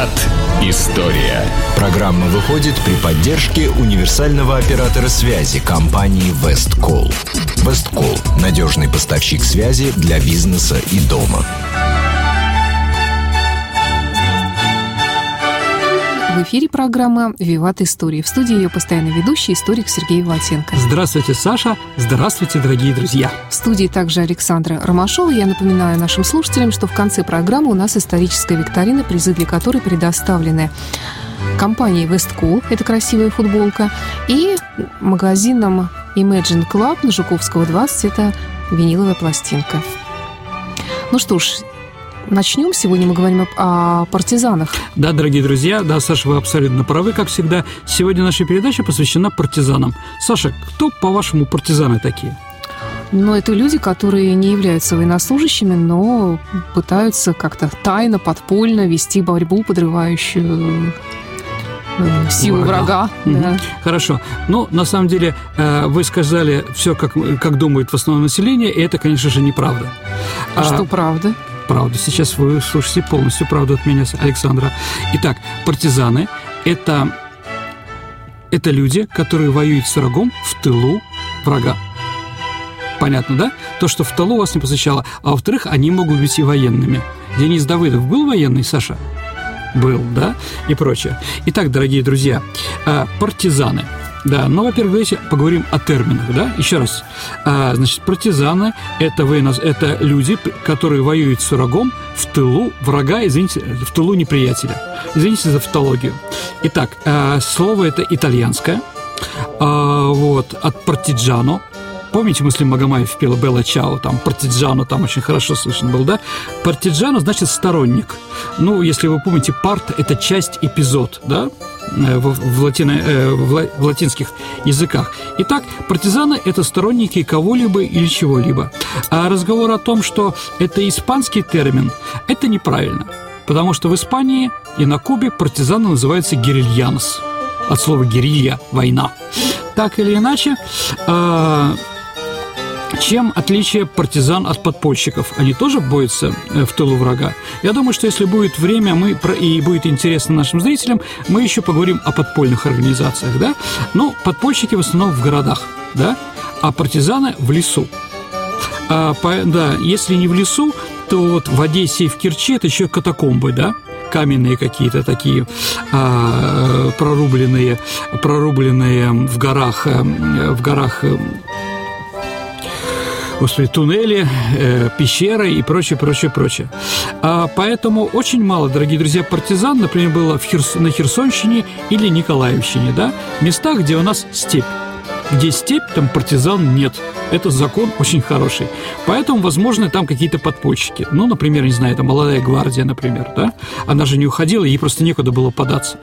Виват История. Программа выходит при поддержке универсального оператора связи компании Весткол. Весткол – надежный поставщик связи для бизнеса и дома. В эфире программа «Виват Истории». В студии ее постоянный ведущий, историк Сергей Ватенко. Здравствуйте, Саша. Здравствуйте, дорогие друзья. В студии также Александра Ромашова. Я напоминаю нашим слушателям, что в конце программы у нас историческая викторина, призы для которой предоставлены компанией Westcool, это красивая футболка, и магазином Imagine Club на Жуковского 20, это виниловая пластинка. Ну что ж, начнем. Сегодня мы говорим о партизанах. Да, дорогие друзья, да, Саша, вы абсолютно правы, как всегда. Сегодня наша передача посвящена партизанам. Саша, кто, по-вашему, партизаны такие? Но это люди, которые не являются военнослужащими, но пытаются как-то тайно, подпольно вести борьбу, подрывающую э, силу врага. врага да. Хорошо. Ну, на самом деле, э, вы сказали все, как, как думает в основном население, и это, конечно же, неправда. А, а что правда? Правду. Сейчас вы слушаете полностью правду от меня, Александра. Итак, партизаны – это, это люди, которые воюют с врагом в тылу врага. Понятно, да? То, что в тылу вас не посещало. А во-вторых, они могут быть и военными. Денис Давыдов был военный, Саша? Был, да? И прочее. Итак, дорогие друзья, а, партизаны – да, ну, во-первых, давайте поговорим о терминах, да, еще раз. А, значит, партизаны – это, военно... это люди, которые воюют с врагом в тылу врага, извините, в тылу неприятеля. Извините за фотологию. Итак, а, слово это итальянское, а, вот, от партиджано, Помните, Муслим Магомаев пел Белла Чао, там, Партиджану, там очень хорошо слышно был, да? Партиджану значит сторонник. Ну, если вы помните, парт – это часть, эпизод, да? Э, в, в, латино, э, в, латинских языках. Итак, партизаны – это сторонники кого-либо или чего-либо. А разговор о том, что это испанский термин, это неправильно. Потому что в Испании и на Кубе партизаны называются герильянос. От слова герилья – война. Так или иначе, э, чем отличие партизан от подпольщиков? Они тоже борются э, в тылу врага? Я думаю, что если будет время мы и будет интересно нашим зрителям, мы еще поговорим о подпольных организациях, да? Ну, подпольщики в основном в городах, да? А партизаны в лесу. А, по, да, если не в лесу, то вот в Одессе и в Керчи это еще катакомбы, да? каменные какие-то такие а, прорубленные, прорубленные в горах, э, в горах э, господи, туннели, э, пещеры и прочее, прочее, прочее. А поэтому очень мало, дорогие друзья, партизан, например, было в Херс... на Херсонщине или Николаевщине, да, местах, где у нас степь. Где степь, там партизан нет. Это закон очень хороший. Поэтому, возможно, там какие-то подпольщики. Ну, например, не знаю, это молодая гвардия, например, да? Она же не уходила, ей просто некуда было податься.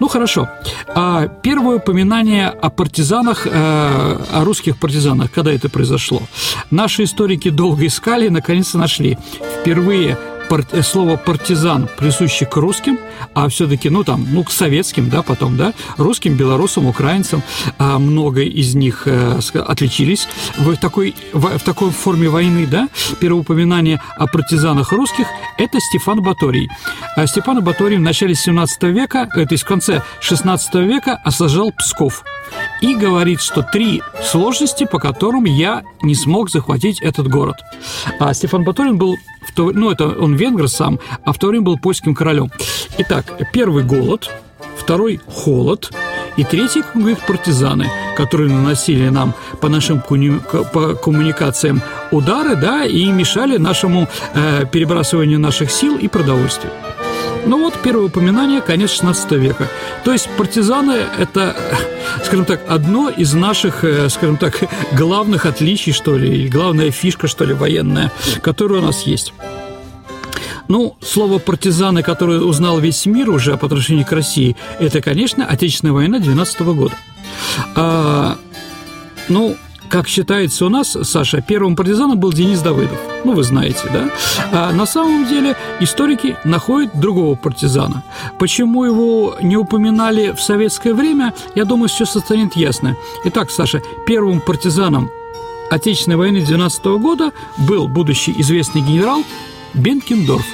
Ну, хорошо. А первое упоминание о партизанах, э, о русских партизанах, когда это произошло? Наши историки долго искали и, наконец, нашли. Впервые Э, слово партизан присуще к русским, а все-таки, ну там, ну к советским, да, потом, да, русским, белорусам, украинцам, а много из них э, отличились в такой, в, в такой форме войны, да. Первое упоминание о партизанах русских – это Стефан Баторий. А Степан Баторий в начале 17 века, э, то есть конце 16 века осажал Псков и говорит, что три сложности, по которым я не смог захватить этот город. А Стефан Баторин был, в то, ну это он венгр сам, а в то время был польским королем. Итак, первый голод, второй холод, и третий, говорит, партизаны, которые наносили нам по нашим по коммуникациям удары, да, и мешали нашему э, перебрасыванию наших сил и продовольствия. Ну вот первое упоминание, конец 16 века. То есть партизаны – это, скажем так, одно из наших, э, скажем так, главных отличий, что ли, главная фишка, что ли, военная, которая у нас есть. Ну, слово «партизаны», которое узнал весь мир уже по отношению к России, это, конечно, Отечественная война 12 года. А, ну, как считается у нас, Саша, первым партизаном был Денис Давыдов. Ну, вы знаете, да? А на самом деле историки находят другого партизана. Почему его не упоминали в советское время, я думаю, все станет ясно. Итак, Саша, первым партизаном Отечественной войны 12 года был будущий известный генерал Бенкендорф.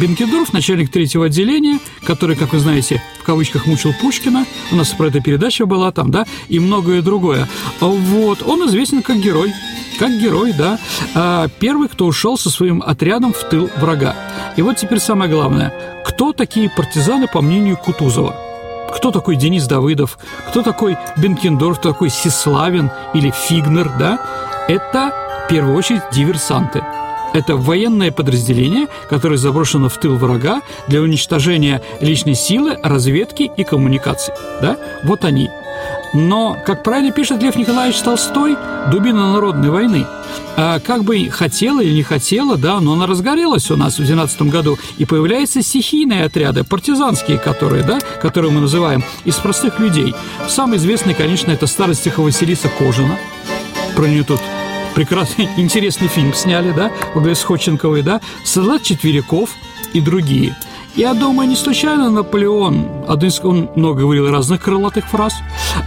Бенкендорф, начальник третьего отделения, который, как вы знаете, в кавычках мучил Пушкина, у нас про это передача была там, да, и многое другое. Вот, он известен как герой, как герой, да, а, первый, кто ушел со своим отрядом в тыл врага. И вот теперь самое главное, кто такие партизаны, по мнению Кутузова? Кто такой Денис Давыдов? Кто такой Бенкендорф? Кто такой Сеславин или Фигнер, да? Это, в первую очередь, диверсанты – это военное подразделение, которое заброшено в тыл врага для уничтожения личной силы, разведки и коммуникаций. Да? Вот они. Но, как правильно пишет Лев Николаевич Толстой, дубина народной войны. А как бы хотела или не хотела, да, но она разгорелась у нас в 12 году, и появляются стихийные отряды, партизанские, которые, да, которые мы называем, из простых людей. Самый известный, конечно, это старостиха Василиса Кожина. Про нее тут прекрасный, интересный фильм сняли, да, во с Ходченковой, да, «Солдат Четверяков» и другие. Я думаю, не случайно Наполеон, он много говорил разных крылатых фраз,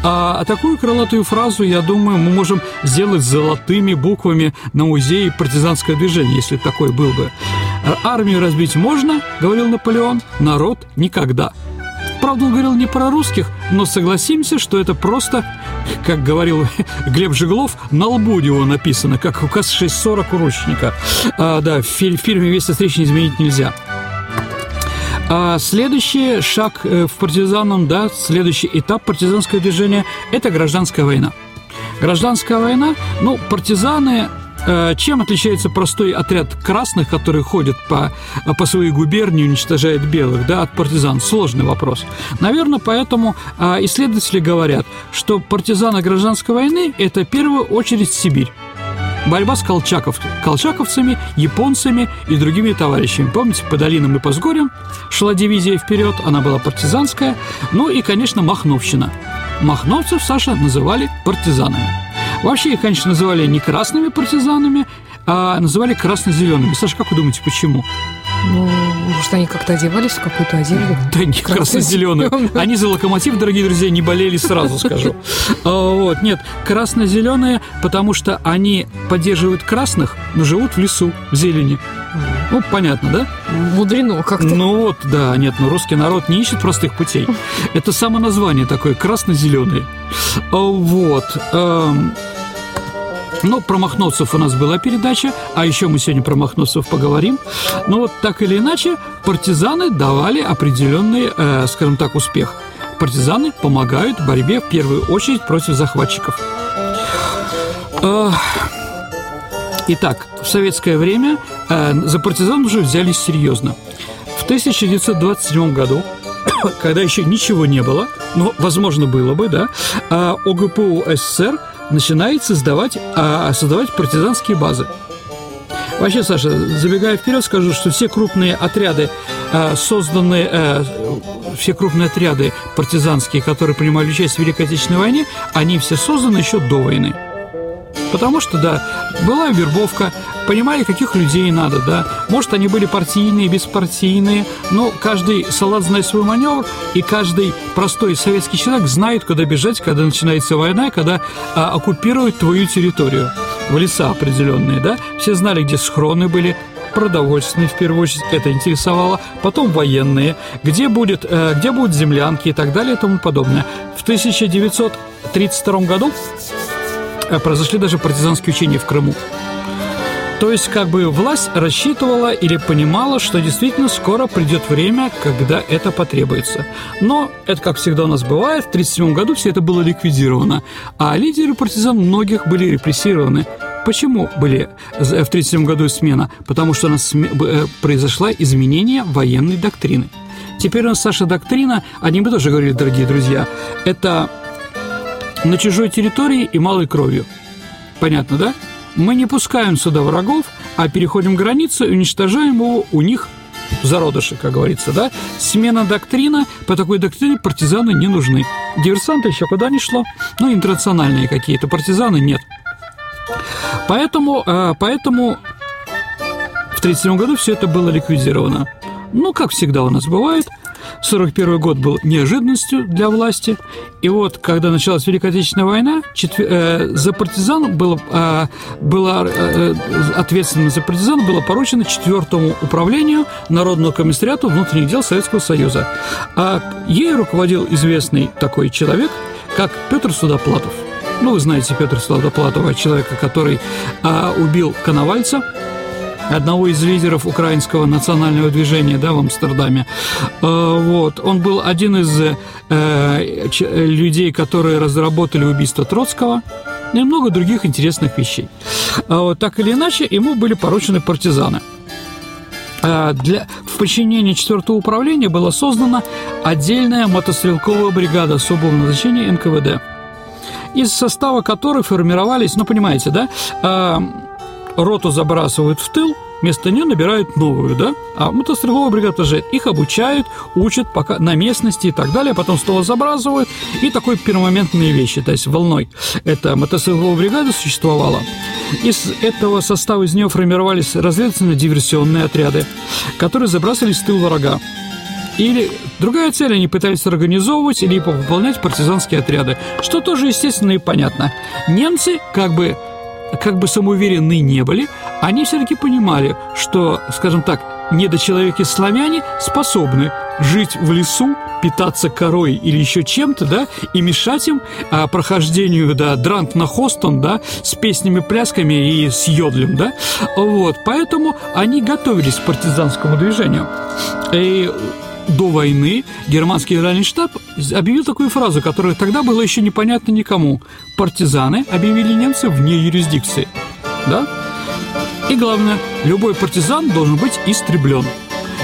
а, а такую крылатую фразу, я думаю, мы можем сделать золотыми буквами на музее партизанское движение, если такой был бы. «Армию разбить можно, — говорил Наполеон, — народ никогда». Правда, он говорил не про русских, но согласимся, что это просто, как говорил Глеб Жиглов, на лбу у него написано, как указ 640 урочника. А, да, в фильме «Весь встречи изменить нельзя». А следующий шаг э, в партизанном, да, следующий этап партизанского движения – это гражданская война. Гражданская война, ну, партизаны чем отличается простой отряд красных, который ходит по, по своей губернии, уничтожает белых, да, от партизан? Сложный вопрос. Наверное, поэтому э, исследователи говорят, что партизаны гражданской войны – это в первую очередь Сибирь борьба с колчаков, колчаковцами, японцами и другими товарищами. Помните, по долинам и по сгорям шла дивизия вперед, она была партизанская. Ну и, конечно, Махновщина. Махновцев, Саша, называли партизанами. Вообще их, конечно, называли не красными партизанами, а называли красно-зелеными. Саша, как вы думаете, почему? Ну, может, они как-то одевались в какую-то одежду? Да не красно-зеленую. Они за локомотив, дорогие друзья, не болели, сразу скажу. А, вот, нет, красно-зеленые, потому что они поддерживают красных, но живут в лесу, в зелени. Ну, понятно, да? Мудрено как-то. Ну вот, да, нет, но русский народ не ищет простых путей. Это само название такое, красно-зеленые. А, вот. Эм, ну, про Махновцев у нас была передача, а еще мы сегодня про Махновцев поговорим. Но вот так или иначе, партизаны давали определенный, э, скажем так, успех. Партизаны помогают борьбе в первую очередь против захватчиков. Э, итак, в советское время э, за партизан уже взялись серьезно. В 1927 году когда еще ничего не было, но, возможно, было бы, да, а ОГПУ СССР начинает создавать, а, создавать партизанские базы. Вообще, Саша, забегая вперед, скажу, что все крупные отряды, а, созданные, а, все крупные отряды партизанские, которые принимали участие в Великой Отечественной войне, они все созданы еще до войны. Потому что, да, была вербовка, понимали, каких людей надо, да. Может, они были партийные, беспартийные, но каждый салат знает свой маневр, и каждый простой советский человек знает, куда бежать, когда начинается война, когда а, оккупируют твою территорию. В леса определенные, да. Все знали, где схроны были, продовольственные, в первую очередь, это интересовало, потом военные, где, будет, э, где будут землянки и так далее и тому подобное. В 1932 году Э, произошли даже партизанские учения в Крыму. То есть, как бы власть рассчитывала или понимала, что действительно скоро придет время, когда это потребуется. Но это, как всегда у нас бывает, в 1937 году все это было ликвидировано, а лидеры партизан многих были репрессированы. Почему были в 1937 году смена? Потому что у нас э, произошло изменение военной доктрины. Теперь у нас, Саша, доктрина, о ней мы тоже говорили, дорогие друзья, это на чужой территории и малой кровью. Понятно, да? Мы не пускаем сюда врагов, а переходим границу и уничтожаем его у них зародыши, как говорится, да? Смена доктрина, по такой доктрине партизаны не нужны. Диверсанты еще куда не шло, ну, интернациональные какие-то, партизаны нет. Поэтому, э, поэтому в 1937 году все это было ликвидировано. Ну, как всегда у нас бывает, 41 год был неожиданностью для власти. И вот, когда началась Великая Отечественная война, четвер... э, за партизан было, э, было э, ответственность за партизан было поручено четвертому управлению Народного комиссариату внутренних дел Советского Союза. А ей руководил известный такой человек, как Петр Судоплатов. Ну, вы знаете Петра Судоплатова, человека, который э, убил Коновальца, одного из лидеров украинского национального движения да, в Амстердаме. Э, вот. Он был один из э, людей, которые разработали убийство Троцкого и много других интересных вещей. А вот, так или иначе, ему были поручены партизаны. А, для, в подчинении 4 управления была создана отдельная мотострелковая бригада особого назначения НКВД, из состава которой формировались, ну, понимаете, да, а, роту забрасывают в тыл, вместо нее набирают новую, да? А мотострелковая бригада тоже их обучают, учат пока на местности и так далее, потом снова забрасывают, и такой пермоментные вещи, то есть волной. Эта мотострелковая бригада существовала. Из этого состава из нее формировались разведывательно-диверсионные отряды, которые забрасывались в тыл врага. Или другая цель они пытались организовывать или выполнять партизанские отряды, что тоже естественно и понятно. Немцы как бы как бы самоуверенные не были, они все-таки понимали, что, скажем так, недочеловеки-славяне способны жить в лесу, питаться корой или еще чем-то, да, и мешать им а, прохождению, да, дрант на Хостон, да, с песнями, плясками и с йодлем, да, вот, поэтому они готовились к партизанскому движению. И до войны германский генеральный штаб объявил такую фразу, которая тогда была еще непонятна никому. Партизаны объявили немцев вне юрисдикции. Да? И главное, любой партизан должен быть истреблен.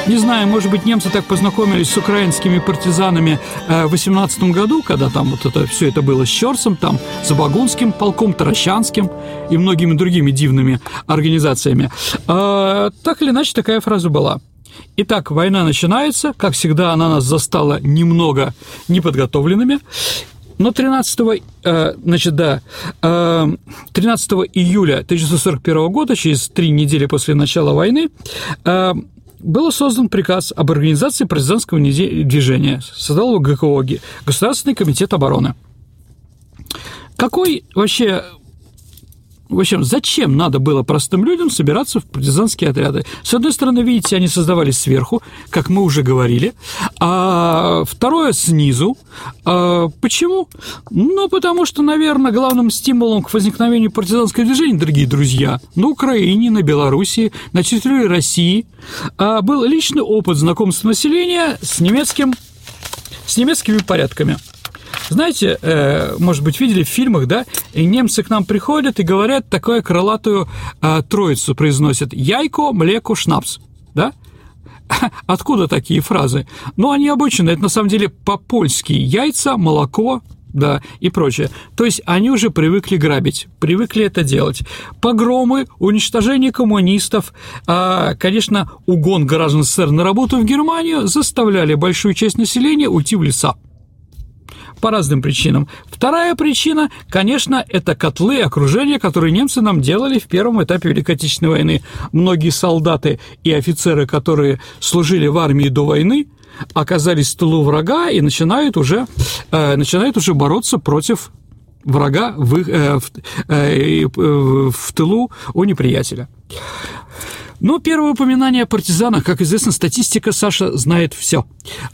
Не знаю, может быть, немцы так познакомились с украинскими партизанами э, в 18 году, когда там вот это все это было с Щерсом, там, с Багунским полком, Таращанским и многими другими дивными организациями. Э, так или иначе, такая фраза была. Итак, война начинается. Как всегда, она нас застала немного неподготовленными. Но 13, э, значит, да, 13 э, июля 1941 года, через три недели после начала войны, э, был создан приказ об организации партизанского движения. Создал его ГКО, Государственный комитет обороны. Какой вообще в общем, зачем надо было простым людям собираться в партизанские отряды? С одной стороны, видите, они создавались сверху, как мы уже говорили, а второе снизу. А почему? Ну, потому что, наверное, главным стимулом к возникновению партизанского движения, дорогие друзья, на Украине, на Белоруссии, на территории России а, был личный опыт знакомства населения с немецким с немецкими порядками – знаете, э, может быть, видели в фильмах, да, и немцы к нам приходят и говорят такую крылатую э, троицу произносят «яйко, млеко, шнапс», да? Откуда такие фразы? Ну, они обычно, это на самом деле по-польски «яйца, молоко, да, и прочее. То есть они уже привыкли грабить, привыкли это делать. Погромы, уничтожение коммунистов, а, конечно, угон граждан СССР на работу в Германию заставляли большую часть населения уйти в леса по разным причинам. Вторая причина, конечно, это котлы окружения, которые немцы нам делали в первом этапе Великой Отечественной войны. Многие солдаты и офицеры, которые служили в армии до войны, оказались в тылу врага и начинают уже, э, начинают уже бороться против врага в, э, в, э, э, в тылу у неприятеля. Ну, первое упоминание о партизанах, как известно, статистика Саша знает все.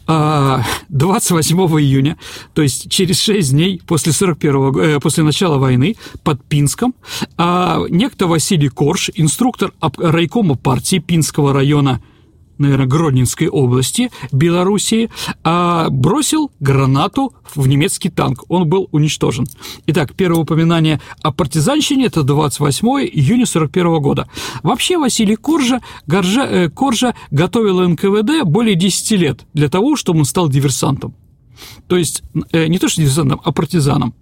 28 а, июня, то есть через 6 дней после, 41 э, после начала войны под Пинском, а, некто Василий Корж, инструктор райкома партии Пинского района наверное, Гродненской области, Белоруссии, а бросил гранату в немецкий танк. Он был уничтожен. Итак, первое упоминание о партизанщине – это 28 июня 41 года. Вообще Василий Коржа, Горжа, э, Коржа готовил НКВД более 10 лет для того, чтобы он стал диверсантом. То есть э, не то что диверсантом, а партизаном.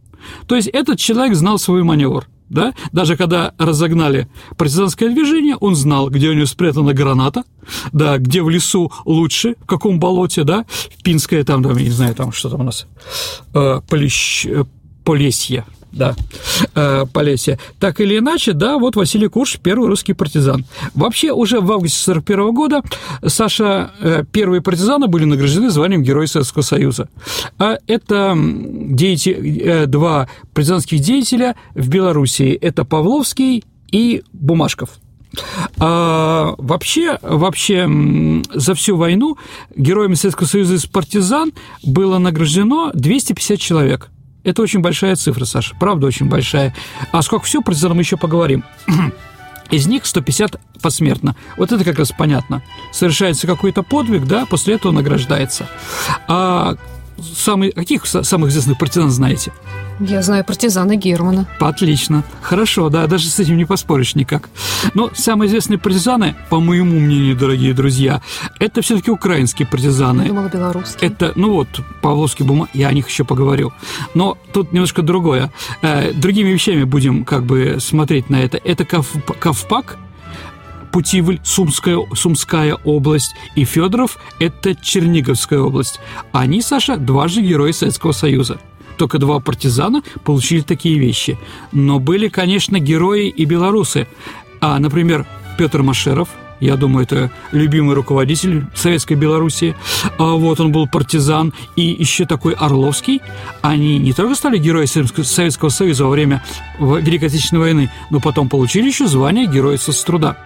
То есть этот человек знал свой маневр – да, даже когда разогнали партизанское движение, он знал, где у него спрятана граната, да, где в лесу лучше, в каком болоте, да, в Пинское, там, там, не знаю, там, что там у нас, э, полищ, э, Полесье, да, э, Полесье. Так или иначе, да, вот Василий Курш, первый русский партизан. Вообще, уже в августе 41 года Саша, э, первые партизаны были награждены званием Героя Советского Союза. А это деятель, э, два партизанских деятеля в Белоруссии. Это Павловский и Бумашков. А, вообще, вообще за всю войну героями Советского Союза из партизан было награждено 250 человек. Это очень большая цифра, Саша, правда очень большая. А сколько все партизан мы еще поговорим. Из них 150 посмертно. Вот это как раз понятно. Совершается какой-то подвиг, да, после этого награждается. А самый, каких самых известных партизан знаете? Я знаю партизана Германа. Отлично. Хорошо, да, даже с этим не поспоришь никак. Но самые известные партизаны, по моему мнению, дорогие друзья, это все-таки украинские партизаны. Я думала, белорусские. Это, ну вот, Павловский бумаг, я о них еще поговорю. Но тут немножко другое. Э, другими вещами будем как бы смотреть на это. Это Кавпак, Путивль, Сумская, Сумская область, и Федоров – это Черниговская область. Они, Саша, дважды герои Советского Союза только два партизана получили такие вещи. Но были, конечно, герои и белорусы. А, например, Петр Машеров, я думаю, это любимый руководитель Советской Белоруссии. А вот он был партизан. И еще такой Орловский. Они не только стали героями Советского Союза во время Великой Отечественной войны, но потом получили еще звание Героя соцтруда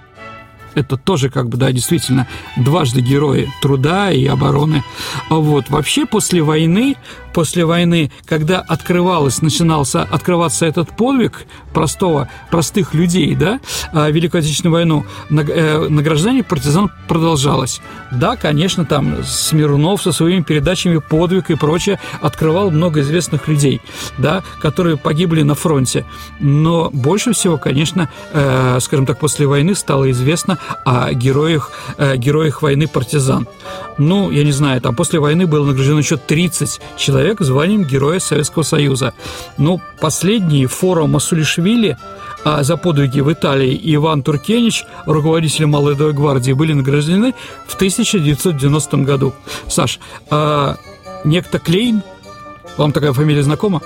это тоже как бы, да, действительно, дважды герои труда и обороны. А вот вообще после войны, после войны, когда открывалось, начинался открываться этот подвиг простого, простых людей, да, а, Великую Отечественную войну, э, награждение партизан продолжалось. Да, конечно, там Смирнов со своими передачами «Подвиг» и прочее открывал много известных людей, да, которые погибли на фронте. Но больше всего, конечно, э, скажем так, после войны стало известно о героях, э, героях войны партизан. Ну, я не знаю, там после войны было награждено еще 30 человек званием Героя Советского Союза. Ну, последний форум Масулишвили а за подвиги в Италии Иван Туркенич, руководитель Молодой гвардии, были награждены в 1990 году. Саш, а некто Клейн, вам такая фамилия знакома?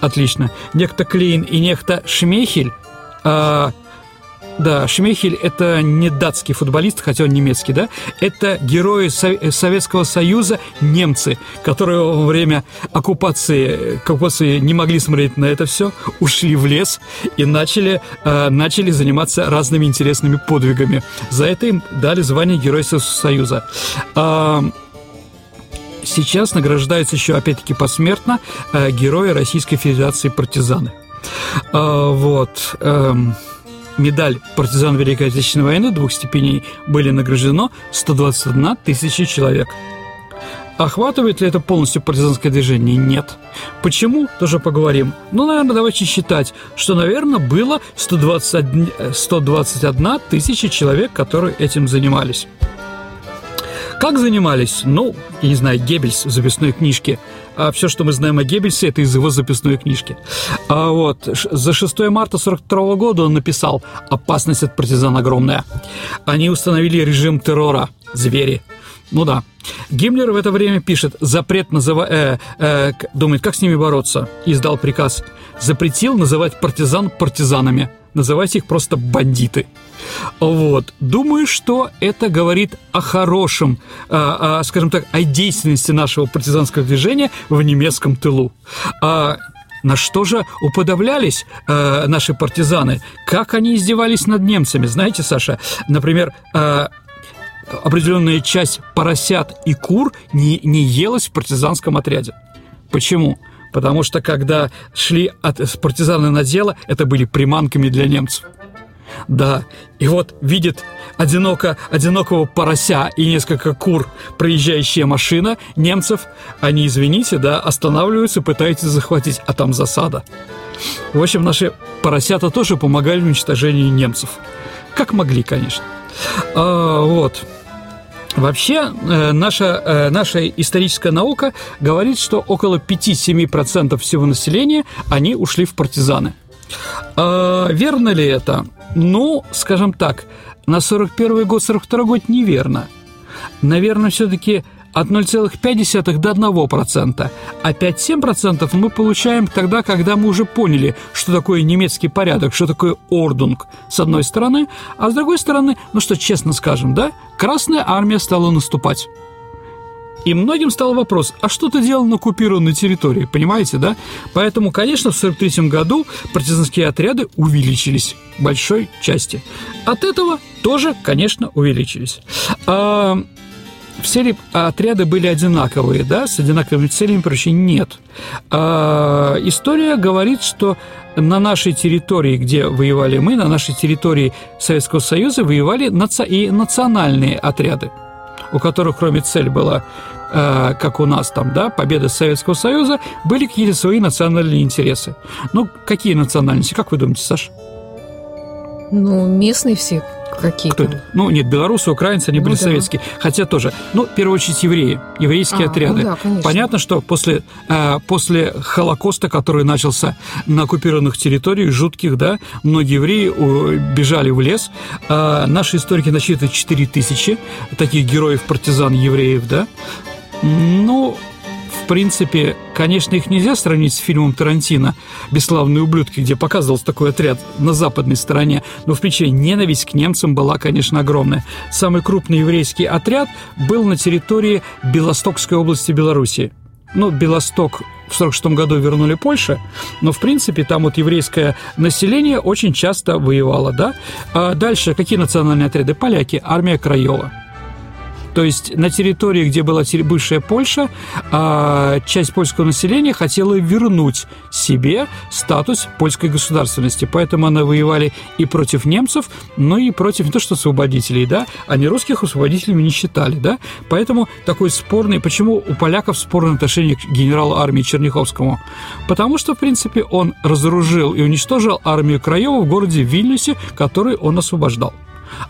Отлично. Некто Клейн и некто Шмехель а, да, Шмехель – это не датский футболист, хотя он немецкий, да? Это герои Советского Союза, немцы, которые во время оккупации, оккупации не могли смотреть на это все, ушли в лес и начали, э, начали заниматься разными интересными подвигами. За это им дали звание Героя Союза. Э, сейчас награждаются еще, опять-таки, посмертно э, герои Российской Федерации партизаны. Э, вот. Э, медаль партизан Великой Отечественной войны двух степеней были награждено 121 тысяча человек. Охватывает ли это полностью партизанское движение? Нет. Почему? Тоже поговорим. Ну, наверное, давайте считать, что, наверное, было 121, 121 тысяча человек, которые этим занимались. Как занимались? Ну, я не знаю, Геббельс в записной книжке. А все, что мы знаем о Геббельсе, это из его записной книжки. А вот за 6 марта 42 года он написал «Опасность от партизан огромная». Они установили режим террора. Звери. Ну да. Гиммлер в это время пишет «Запрет называть...» э, э, Думает, как с ними бороться? Издал приказ. Запретил называть партизан партизанами называйте их просто бандиты. Вот. Думаю, что это говорит о хорошем, о, о, скажем так, о действенности нашего партизанского движения в немецком тылу. А на что же уподоблялись э, наши партизаны? Как они издевались над немцами? Знаете, Саша, например, э, определенная часть поросят и кур не, не елась в партизанском отряде. Почему? потому что когда шли от партизаны на дело, это были приманками для немцев. Да, и вот видит одиноко, одинокого порося и несколько кур проезжающая машина немцев, они, извините, да, останавливаются, пытаются захватить, а там засада. В общем, наши поросята тоже помогали в уничтожении немцев. Как могли, конечно. А, вот. Вообще, э, наша, э, наша историческая наука говорит, что около 5-7% всего населения, они ушли в партизаны. А верно ли это? Ну, скажем так, на 41 год, 42 год неверно. Наверное, все-таки от 0,5 до 1%. А 5-7% мы получаем тогда, когда мы уже поняли, что такое немецкий порядок, что такое ордунг, с одной стороны, а с другой стороны, ну что, честно скажем, да, Красная Армия стала наступать. И многим стал вопрос, а что ты делал на оккупированной территории, понимаете, да? Поэтому, конечно, в 1943 году партизанские отряды увеличились в большой части. От этого тоже, конечно, увеличились. А, все ли отряды были одинаковые, да, с одинаковыми целями, проще нет. А, история говорит, что на нашей территории, где воевали мы, на нашей территории Советского Союза воевали наци- и национальные отряды у которых кроме цели была, э, как у нас там, да, победа Советского Союза, были какие-то свои национальные интересы. Ну, какие национальности, как вы думаете, Саша? Ну, местные все какие Кто это? Ну, нет, белорусы, украинцы, они были Ну да. советские. Хотя тоже, ну, в первую очередь, евреи, еврейские А, отряды. ну да, конечно. Понятно, что после, э, после Холокоста, который начался на оккупированных территориях, жутких, да, многие евреи о, бежали в лес. А наши историки насчитывают 4 тысячи таких героев-партизан евреев, да. Ну, принципе, конечно, их нельзя сравнить с фильмом Тарантино «Бесславные ублюдки», где показывался такой отряд на западной стороне, но в принципе ненависть к немцам была, конечно, огромная. Самый крупный еврейский отряд был на территории Белостокской области Белоруссии. Ну, Белосток в 46 году вернули Польше, но, в принципе, там вот еврейское население очень часто воевало, да. А дальше какие национальные отряды? Поляки, армия Краева. То есть на территории, где была бывшая Польша, а, часть польского населения хотела вернуть себе статус польской государственности. Поэтому она воевали и против немцев, но и против не то что освободителей, да, они русских освободителями не считали, да. Поэтому такой спорный... Почему у поляков спорное отношение к генералу армии Черняховскому? Потому что, в принципе, он разоружил и уничтожил армию Краева в городе Вильнюсе, который он освобождал.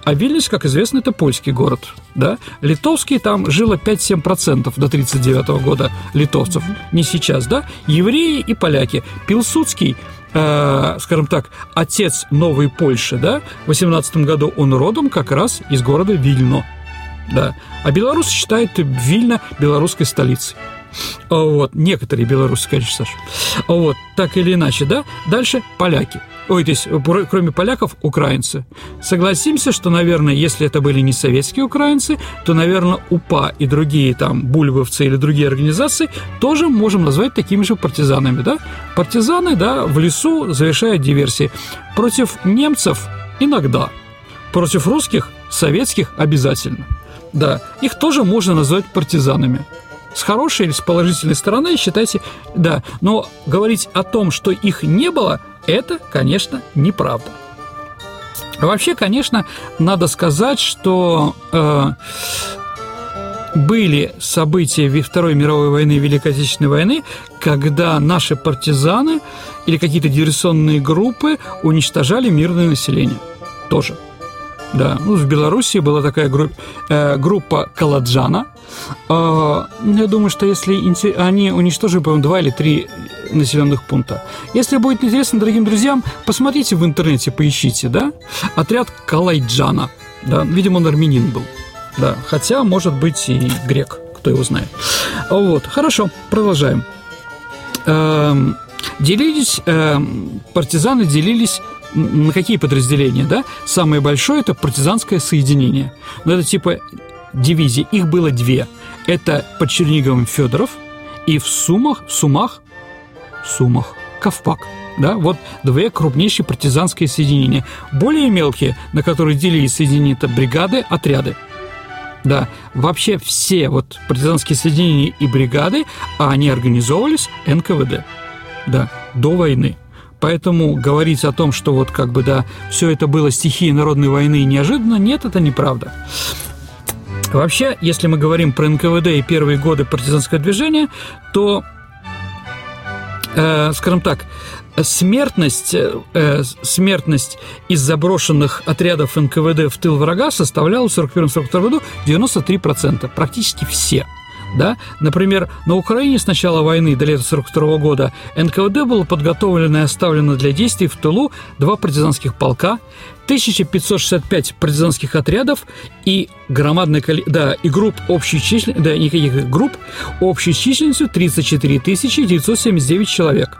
А Вильнюс, как известно, это польский город. Да? Литовский там жило 5-7% до 1939 года литовцев. Не сейчас, да? Евреи и поляки. Пилсудский э, скажем так, отец новой Польши, да, в 18 году он родом как раз из города Вильно, да. А белорусы считают Вильно белорусской столицей. Вот, некоторые белорусы, конечно, Саша. Вот, так или иначе, да. Дальше поляки. Ой, то есть, кроме поляков, украинцы. Согласимся, что, наверное, если это были не советские украинцы, то, наверное, УПА и другие там бульвовцы или другие организации тоже можем назвать такими же партизанами, да? Партизаны, да, в лесу завершают диверсии. Против немцев иногда. Против русских, советских обязательно. Да, их тоже можно назвать партизанами. С хорошей или с положительной стороны, считайте, да. Но говорить о том, что их не было, это, конечно, неправда. Вообще, конечно, надо сказать, что э, были события Второй мировой войны Великой Отечественной войны, когда наши партизаны или какие-то диверсионные группы уничтожали мирное население. Тоже. Да, ну, в Беларуси была такая групп- э, группа Каладжана. Э, я думаю, что если они уничтожили, по-моему, два или три населенных пункта. Если будет интересно, дорогим друзьям, посмотрите в интернете, поищите, да? Отряд Калайджана. Да, видимо, он армянин был. Да, хотя, может быть, и грек, кто его знает. Вот, хорошо, продолжаем. Эм, делились, эм, партизаны делились на какие подразделения, да? Самое большое – это партизанское соединение. Ну, это типа дивизии. Их было две. Это под Черниговым Федоров и в Сумах, Сумах, Сумах, Ковпак. Да, вот две крупнейшие партизанские соединения. Более мелкие, на которые делились соединения, это бригады, отряды. Да, вообще все вот партизанские соединения и бригады, а они организовывались НКВД, да, до войны. Поэтому говорить о том, что вот как бы, да, все это было стихией народной войны неожиданно, нет, это неправда. Вообще, если мы говорим про НКВД и первые годы партизанского движения, то, э, скажем так, смертность, э, смертность из заброшенных отрядов НКВД в тыл врага составляла в 1941-1942 году 93%, практически все. Да? Например, на Украине с начала войны до лета 42 года НКВД было подготовлено и оставлено для действий в тылу два партизанских полка, 1565 партизанских отрядов и громадное да, и групп общей численностью, да, никаких групп, общей численностью 34 979 человек.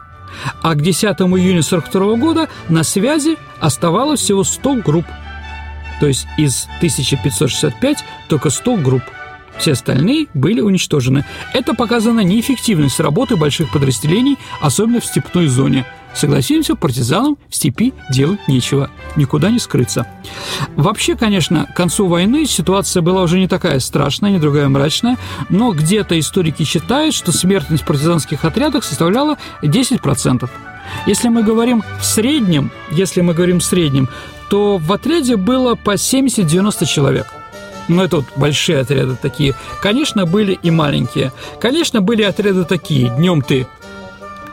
А к 10 июня 42 года на связи оставалось всего 100 групп. То есть из 1565 только 100 групп. Все остальные были уничтожены. Это показано неэффективность работы больших подразделений, особенно в степной зоне. Согласимся, партизанам в степи делать нечего, никуда не скрыться. Вообще, конечно, к концу войны ситуация была уже не такая страшная, не другая мрачная, но где-то историки считают, что смертность в партизанских отрядах составляла 10%. Если мы говорим в среднем, если мы говорим в среднем, то в отряде было по 70-90 человек. Но это вот большие отряды такие. Конечно, были и маленькие. Конечно, были отряды такие. Днем ты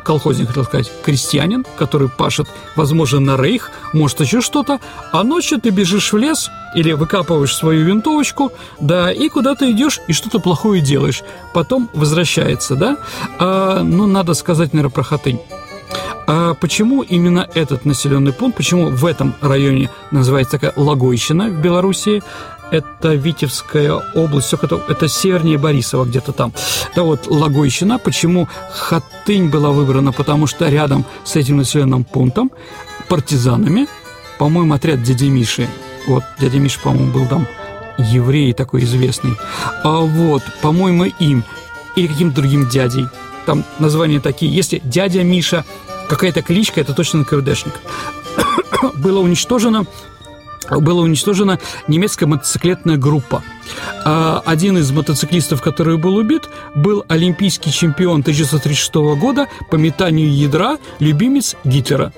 колхозник, хотел сказать, крестьянин, который пашет, возможно, на рейх, может, еще что-то, а ночью ты бежишь в лес или выкапываешь свою винтовочку, да, и куда-то идешь и что-то плохое делаешь, потом возвращается, да, а, ну, надо сказать, наверное, про Хатынь. А почему именно этот населенный пункт, почему в этом районе называется такая Логойщина в Белоруссии? Это Витебская область, все это, это севернее Борисова где-то там. Да вот Логойщина. Почему Хатынь была выбрана? Потому что рядом с этим населенным пунктом партизанами, по-моему, отряд дяди Миши, вот дядя Миша, по-моему, был там еврей такой известный, а вот, по-моему, им или каким-то другим дядей, там названия такие, если дядя Миша какая-то кличка, это точно НКВДшник. Было уничтожено была уничтожена немецкая мотоциклетная группа. А один из мотоциклистов, который был убит, был олимпийский чемпион 1936 года по метанию ядра, любимец Гитлера.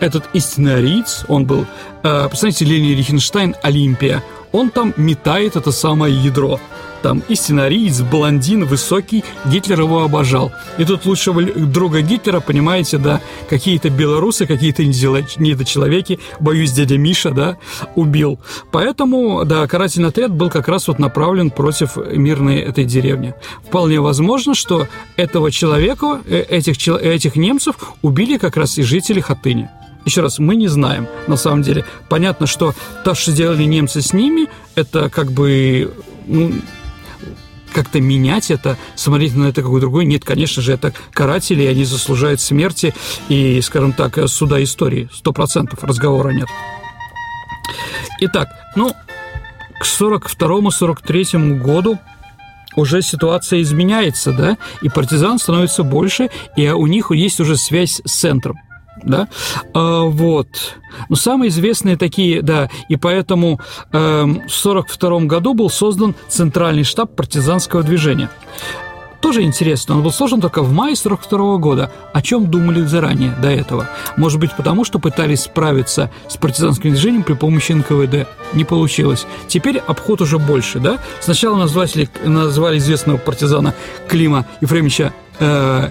Этот истинный ариец, он был, а, представляете, Лени Рихенштайн, Олимпия, он там метает это самое ядро – там и сценарист, блондин, высокий, Гитлер его обожал. И тут лучшего друга Гитлера, понимаете, да, какие-то белорусы, какие-то недочеловеки, боюсь, дядя Миша, да, убил. Поэтому, да, карательный отряд был как раз вот направлен против мирной этой деревни. Вполне возможно, что этого человека, э, этих, этих немцев убили как раз и жители Хатыни. Еще раз, мы не знаем, на самом деле. Понятно, что то, что сделали немцы с ними, это как бы ну, как-то менять это, смотреть на это какой другой. Нет, конечно же, это каратели, и они заслуживают смерти и, скажем так, суда истории. Сто процентов разговора нет. Итак, ну, к 42-43 году уже ситуация изменяется, да, и партизан становится больше, и у них есть уже связь с центром да, а, вот. Но самые известные такие, да, и поэтому э, в 1942 году был создан Центральный штаб партизанского движения. Тоже интересно, он был создан только в мае 42 года. О чем думали заранее до этого? Может быть, потому что пытались справиться с партизанским движением при помощи НКВД. Не получилось. Теперь обход уже больше, да? Сначала назвали, назвали известного партизана Клима Ефремовича э,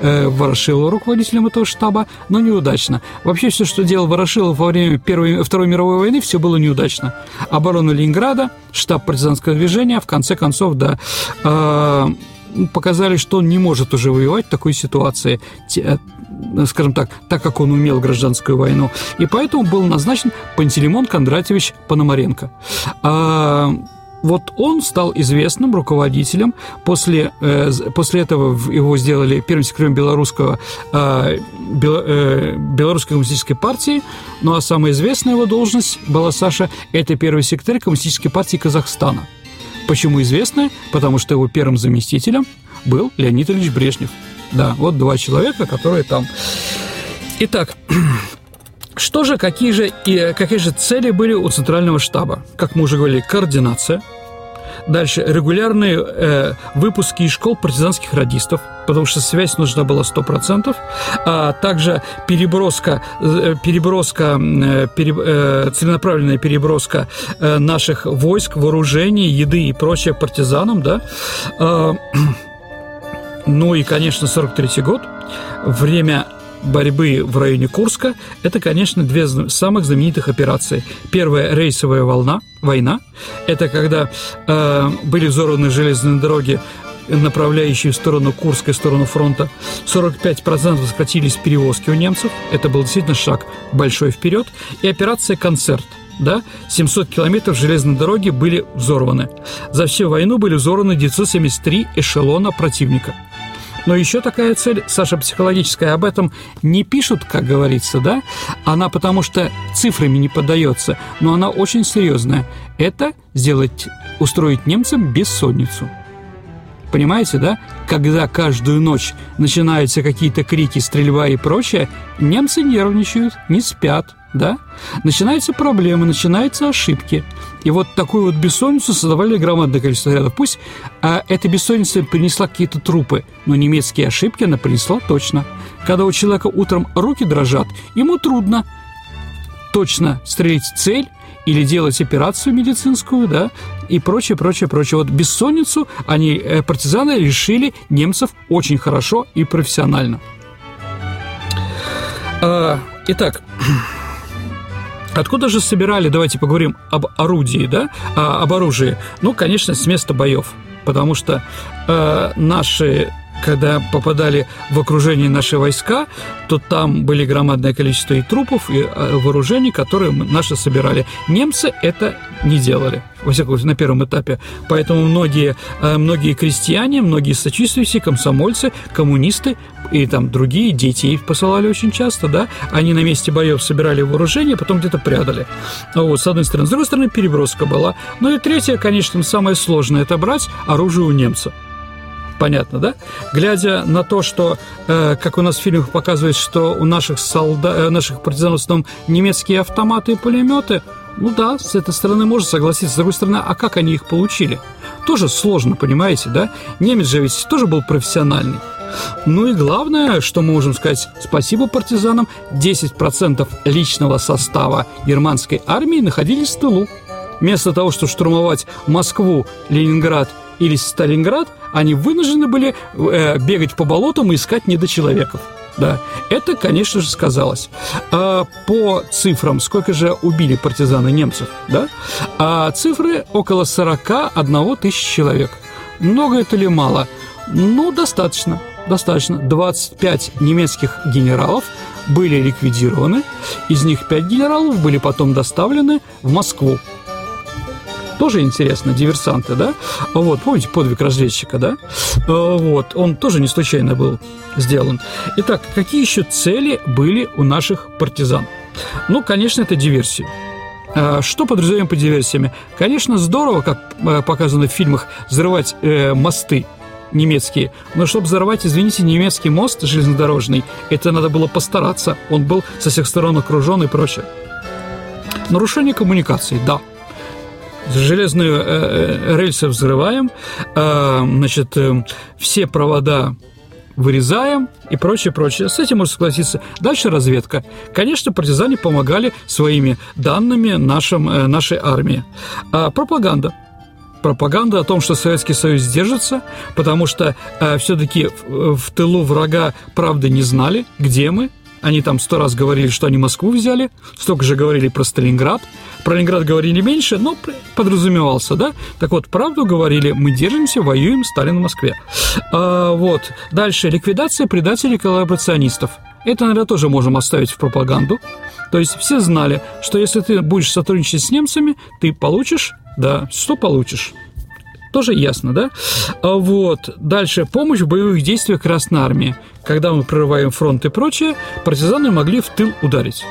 э, Ворошилова руководителем этого штаба, но неудачно. Вообще все, что делал Ворошилов во время Первой, Второй мировой войны, все было неудачно. Оборона Ленинграда, штаб партизанского движения, в конце концов, да, э, показали, что он не может уже воевать в такой ситуации, э, скажем так, так как он умел гражданскую войну. И поэтому был назначен Пантелеймон Кондратьевич Пономаренко. Вот он стал известным руководителем. После, э, после этого его сделали первым секретарем белорусского, э, бел, э, белорусской коммунистической партии. Ну а самая известная его должность была, Саша, это первый секретарь коммунистической партии Казахстана. Почему известная? Потому что его первым заместителем был Леонид Ильич Брежнев. Да, вот два человека, которые там. Итак, что же, какие же, и, какие же цели были у Центрального штаба? Как мы уже говорили, координация – Дальше. Регулярные э, выпуски из школ партизанских радистов, потому что связь нужна была 100%, а также переброска, э, переброска э, пере, э, целенаправленная переброска э, наших войск, вооружений, еды и прочее партизанам, да. Э, ну и, конечно, 43 год, время борьбы в районе Курска – это, конечно, две самых знаменитых операции. Первая – рейсовая волна, война. Это когда э, были взорваны железные дороги направляющие в сторону Курской, в сторону фронта. 45% сократились перевозки у немцев. Это был действительно шаг большой вперед. И операция «Концерт» да, 700 километров железной дороги были взорваны. За всю войну были взорваны 973 эшелона противника. Но еще такая цель, Саша, психологическая, об этом не пишут, как говорится, да? Она потому что цифрами не поддается, но она очень серьезная. Это сделать, устроить немцам бессонницу. Понимаете, да? Когда каждую ночь начинаются какие-то крики, стрельба и прочее, немцы нервничают, не спят, да? Начинаются проблемы, начинаются ошибки. И вот такую вот бессонницу создавали громадное количество рядов. Пусть а, эта бессонница принесла какие-то трупы, но немецкие ошибки она принесла точно. Когда у человека утром руки дрожат, ему трудно точно стрелять в цель или делать операцию медицинскую, да, и прочее, прочее, прочее. Вот бессонницу они, э, партизаны, решили немцев очень хорошо и профессионально. А, итак, Откуда же собирали, давайте поговорим об орудии, да, а, об оружии. Ну, конечно, с места боев, потому что э, наши когда попадали в окружение наши войска, то там были громадное количество и трупов, и э, вооружений, которые наши собирали. Немцы это не делали, во всяком случае, на первом этапе. Поэтому многие, э, многие крестьяне, многие сочувствующие, комсомольцы, коммунисты и там другие детей посылали очень часто, да, они на месте боев собирали вооружение, потом где-то прятали. Вот, с одной стороны. С другой стороны, переброска была. Ну и третье, конечно, самое сложное – это брать оружие у немца понятно, да? Глядя на то, что, э, как у нас в фильмах показывает, что у наших солдат, э, наших партизанов в основном немецкие автоматы и пулеметы, ну да, с этой стороны можно согласиться. С другой стороны, а как они их получили? Тоже сложно, понимаете, да? Немец же ведь тоже был профессиональный. Ну и главное, что мы можем сказать, спасибо партизанам, 10% личного состава германской армии находились в тылу. Вместо того, чтобы штурмовать Москву, Ленинград или Сталинград, они вынуждены были э, бегать по болотам и искать недочеловеков. Да, это, конечно же, сказалось. А по цифрам, сколько же убили партизаны немцев, да? А цифры около 41 тысяч человек. Много это ли мало? Ну, достаточно, достаточно. 25 немецких генералов были ликвидированы, из них 5 генералов были потом доставлены в Москву тоже интересно, диверсанты, да? Вот, помните подвиг разведчика, да? А, вот, он тоже не случайно был сделан. Итак, какие еще цели были у наших партизан? Ну, конечно, это диверсия. А, что подразумеваем под диверсиями? Конечно, здорово, как э, показано в фильмах, взрывать э, мосты немецкие. Но чтобы взорвать, извините, немецкий мост железнодорожный, это надо было постараться. Он был со всех сторон окружен и прочее. Нарушение коммуникации, да – железные э, э, рельсы взрываем, э, значит, все провода вырезаем и прочее, прочее. С этим можно согласиться. Дальше разведка. Конечно, партизане помогали своими данными нашим, нашей армии. А пропаганда пропаганда о том, что Советский Союз держится, потому что э, все-таки в, в тылу врага правды не знали, где мы, они там сто раз говорили, что они Москву взяли, столько же говорили про Сталинград. Про Ленинград говорили меньше, но подразумевался, да? Так вот, правду говорили, мы держимся, воюем, Сталин в Москве. А, вот. Дальше. Ликвидация предателей коллаборационистов. Это, наверное, тоже можем оставить в пропаганду. То есть все знали, что если ты будешь сотрудничать с немцами, ты получишь, да, что получишь? Тоже ясно, да? А вот. Дальше. Помощь в боевых действиях Красной Армии. Когда мы прорываем фронт и прочее, партизаны могли в тыл ударить.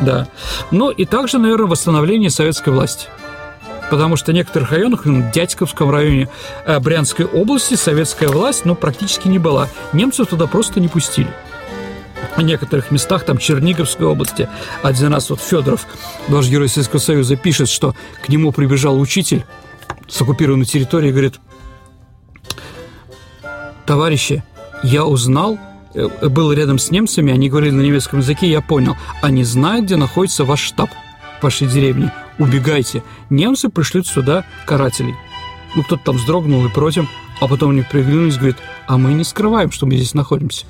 Да. Ну и также, наверное, восстановление советской власти. Потому что в некоторых районах, в Дядьковском районе э, Брянской области, советская власть ну, практически не была. Немцев туда просто не пустили в некоторых местах, там Черниговской области, один раз вот Федоров, наш герой Советского Союза, пишет, что к нему прибежал учитель с оккупированной территории говорит, товарищи, я узнал, э, был рядом с немцами, они говорили на немецком языке, я понял, они знают, где находится ваш штаб в вашей деревне, убегайте. Немцы пришлют сюда карателей. Ну, кто-то там вздрогнул и против, а потом они приглянулись и говорит, а мы не скрываем, что мы здесь находимся.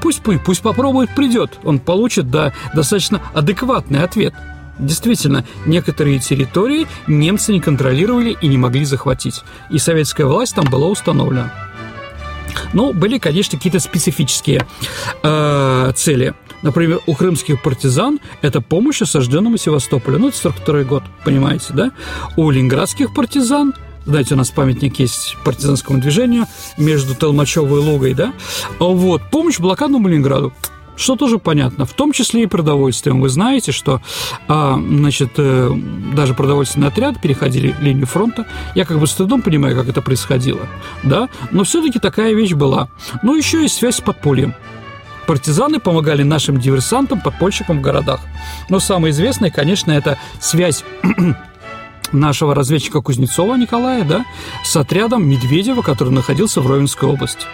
Пусть, пусть, пусть попробует, придет. Он получит да, достаточно адекватный ответ. Действительно, некоторые территории немцы не контролировали и не могли захватить. И советская власть там была установлена. Но были, конечно, какие-то специфические э, цели. Например, у крымских партизан это помощь осажденному Севастополю. Ну, это 42 год, понимаете, да? У ленинградских партизан знаете, у нас памятник есть партизанскому движению между Толмачевой и Лугой, да? Вот, помощь блокадному Ленинграду что тоже понятно, в том числе и продовольствием. Вы знаете, что а, значит, э, даже продовольственный отряд переходили линию фронта. Я как бы с трудом понимаю, как это происходило, да, но все-таки такая вещь была. Ну, еще есть связь с подпольем. Партизаны помогали нашим диверсантам, подпольщикам в городах. Но самое известное, конечно, это связь нашего разведчика Кузнецова Николая, да, с отрядом Медведева, который находился в Ровенской области.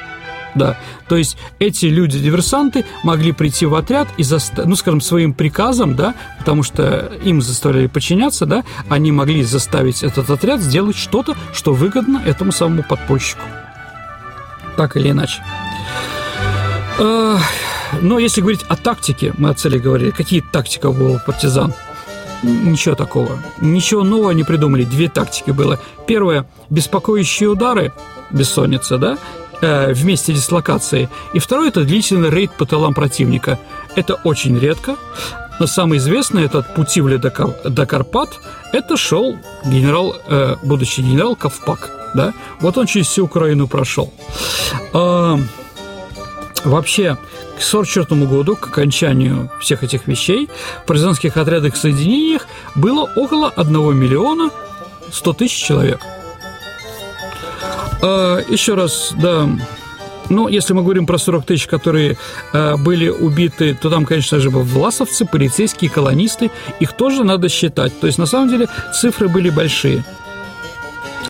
Да, то есть эти люди-диверсанты могли прийти в отряд и, заста- ну, скажем, своим приказом, да, потому что им заставляли подчиняться, да, они могли заставить этот отряд сделать что-то, что выгодно этому самому подпольщику. Так или иначе. Но если говорить о тактике, мы о цели говорили, какие тактика была у партизан? Ничего такого. Ничего нового не придумали. Две тактики было. Первое – беспокоящие удары, бессонница, да, э, вместе дислокации. И второе – это длительный рейд по тылам противника. Это очень редко. Но самый известный этот Путивля до, до Карпат – это шел генерал, э, будущий генерал Ковпак. Да? Вот он через всю Украину прошел. Э, вообще, к 1944 году, к окончанию всех этих вещей, в партизанских отрядах и соединениях было около 1 миллиона 100 тысяч человек – а, еще раз, да, ну, если мы говорим про 40 тысяч, которые э, были убиты, то там, конечно же, власовцы, полицейские, колонисты. Их тоже надо считать. То есть, на самом деле, цифры были большие.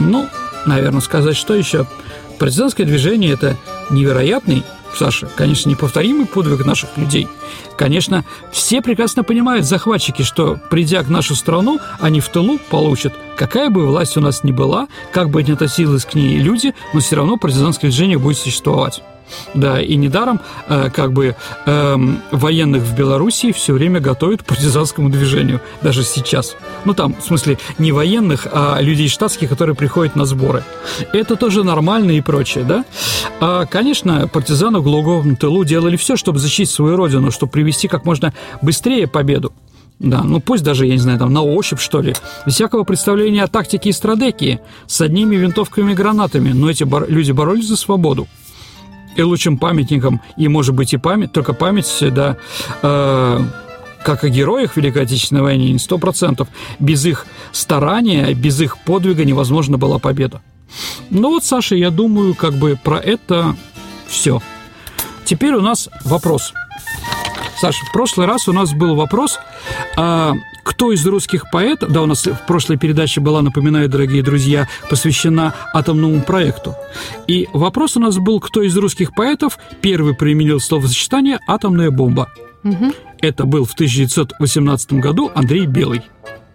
Ну, наверное, сказать, что еще. Партизанское движение – это невероятный Саша, конечно, неповторимый подвиг наших людей. Конечно, все прекрасно понимают, захватчики, что, придя к нашу страну, они в тылу получат, какая бы власть у нас ни была, как бы ни относились к ней люди, но все равно партизанское движение будет существовать. Да, и недаром э, как бы э, военных в Белоруссии все время готовят к партизанскому движению, даже сейчас. Ну там, в смысле, не военных, а людей штатских, которые приходят на сборы. Это тоже нормально и прочее, да? А, конечно, партизаны в глубоком тылу делали все, чтобы защитить свою родину, чтобы привести как можно быстрее победу. Да, ну пусть даже, я не знаю, там на ощупь, что ли. Всякого представления о тактике и стратегии, с одними винтовками и гранатами, но эти бор- люди боролись за свободу и лучшим памятником, и, может быть, и память, только память, да, э, как о героях Великой Отечественной войны, не сто процентов. Без их старания, без их подвига невозможна была победа. Ну вот, Саша, я думаю, как бы про это все. Теперь у нас вопрос. Саша, в прошлый раз у нас был вопрос, а, кто из русских поэтов, да, у нас в прошлой передаче была, напоминаю, дорогие друзья, посвящена атомному проекту. И вопрос у нас был, кто из русских поэтов первый применил словосочетание «атомная бомба». Угу. Это был в 1918 году Андрей Белый.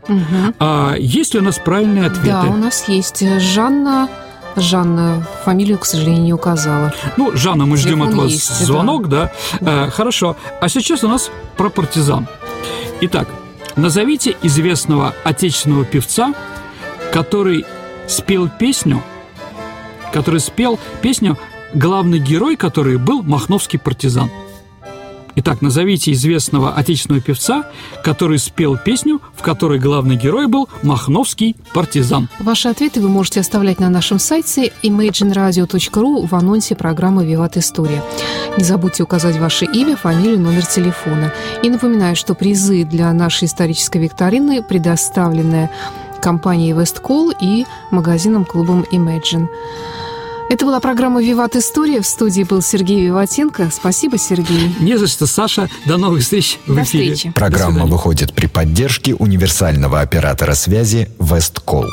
Угу. А есть ли у нас правильные ответы? Да, у нас есть Жанна Жанна, фамилию, к сожалению, не указала. Ну, Жанна, мы ждем от вас есть, звонок, да? да? Э, хорошо. А сейчас у нас про партизан. Итак, Назовите известного отечественного певца, который спел песню, который спел песню, главный герой который был махновский партизан – Итак, назовите известного отечественного певца, который спел песню, в которой главный герой был Махновский партизан. Ваши ответы вы можете оставлять на нашем сайте imagineradio.ru в анонсе программы «Виват История». Не забудьте указать ваше имя, фамилию, номер телефона. И напоминаю, что призы для нашей исторической викторины предоставлены компанией «Весткол» и магазином-клубом «Imagine». Это была программа «Виват История». В студии был Сергей Виватенко. Спасибо, Сергей. Не за что, Саша. До новых встреч в До эфире. Встречи. Программа выходит при поддержке универсального оператора связи «Весткол».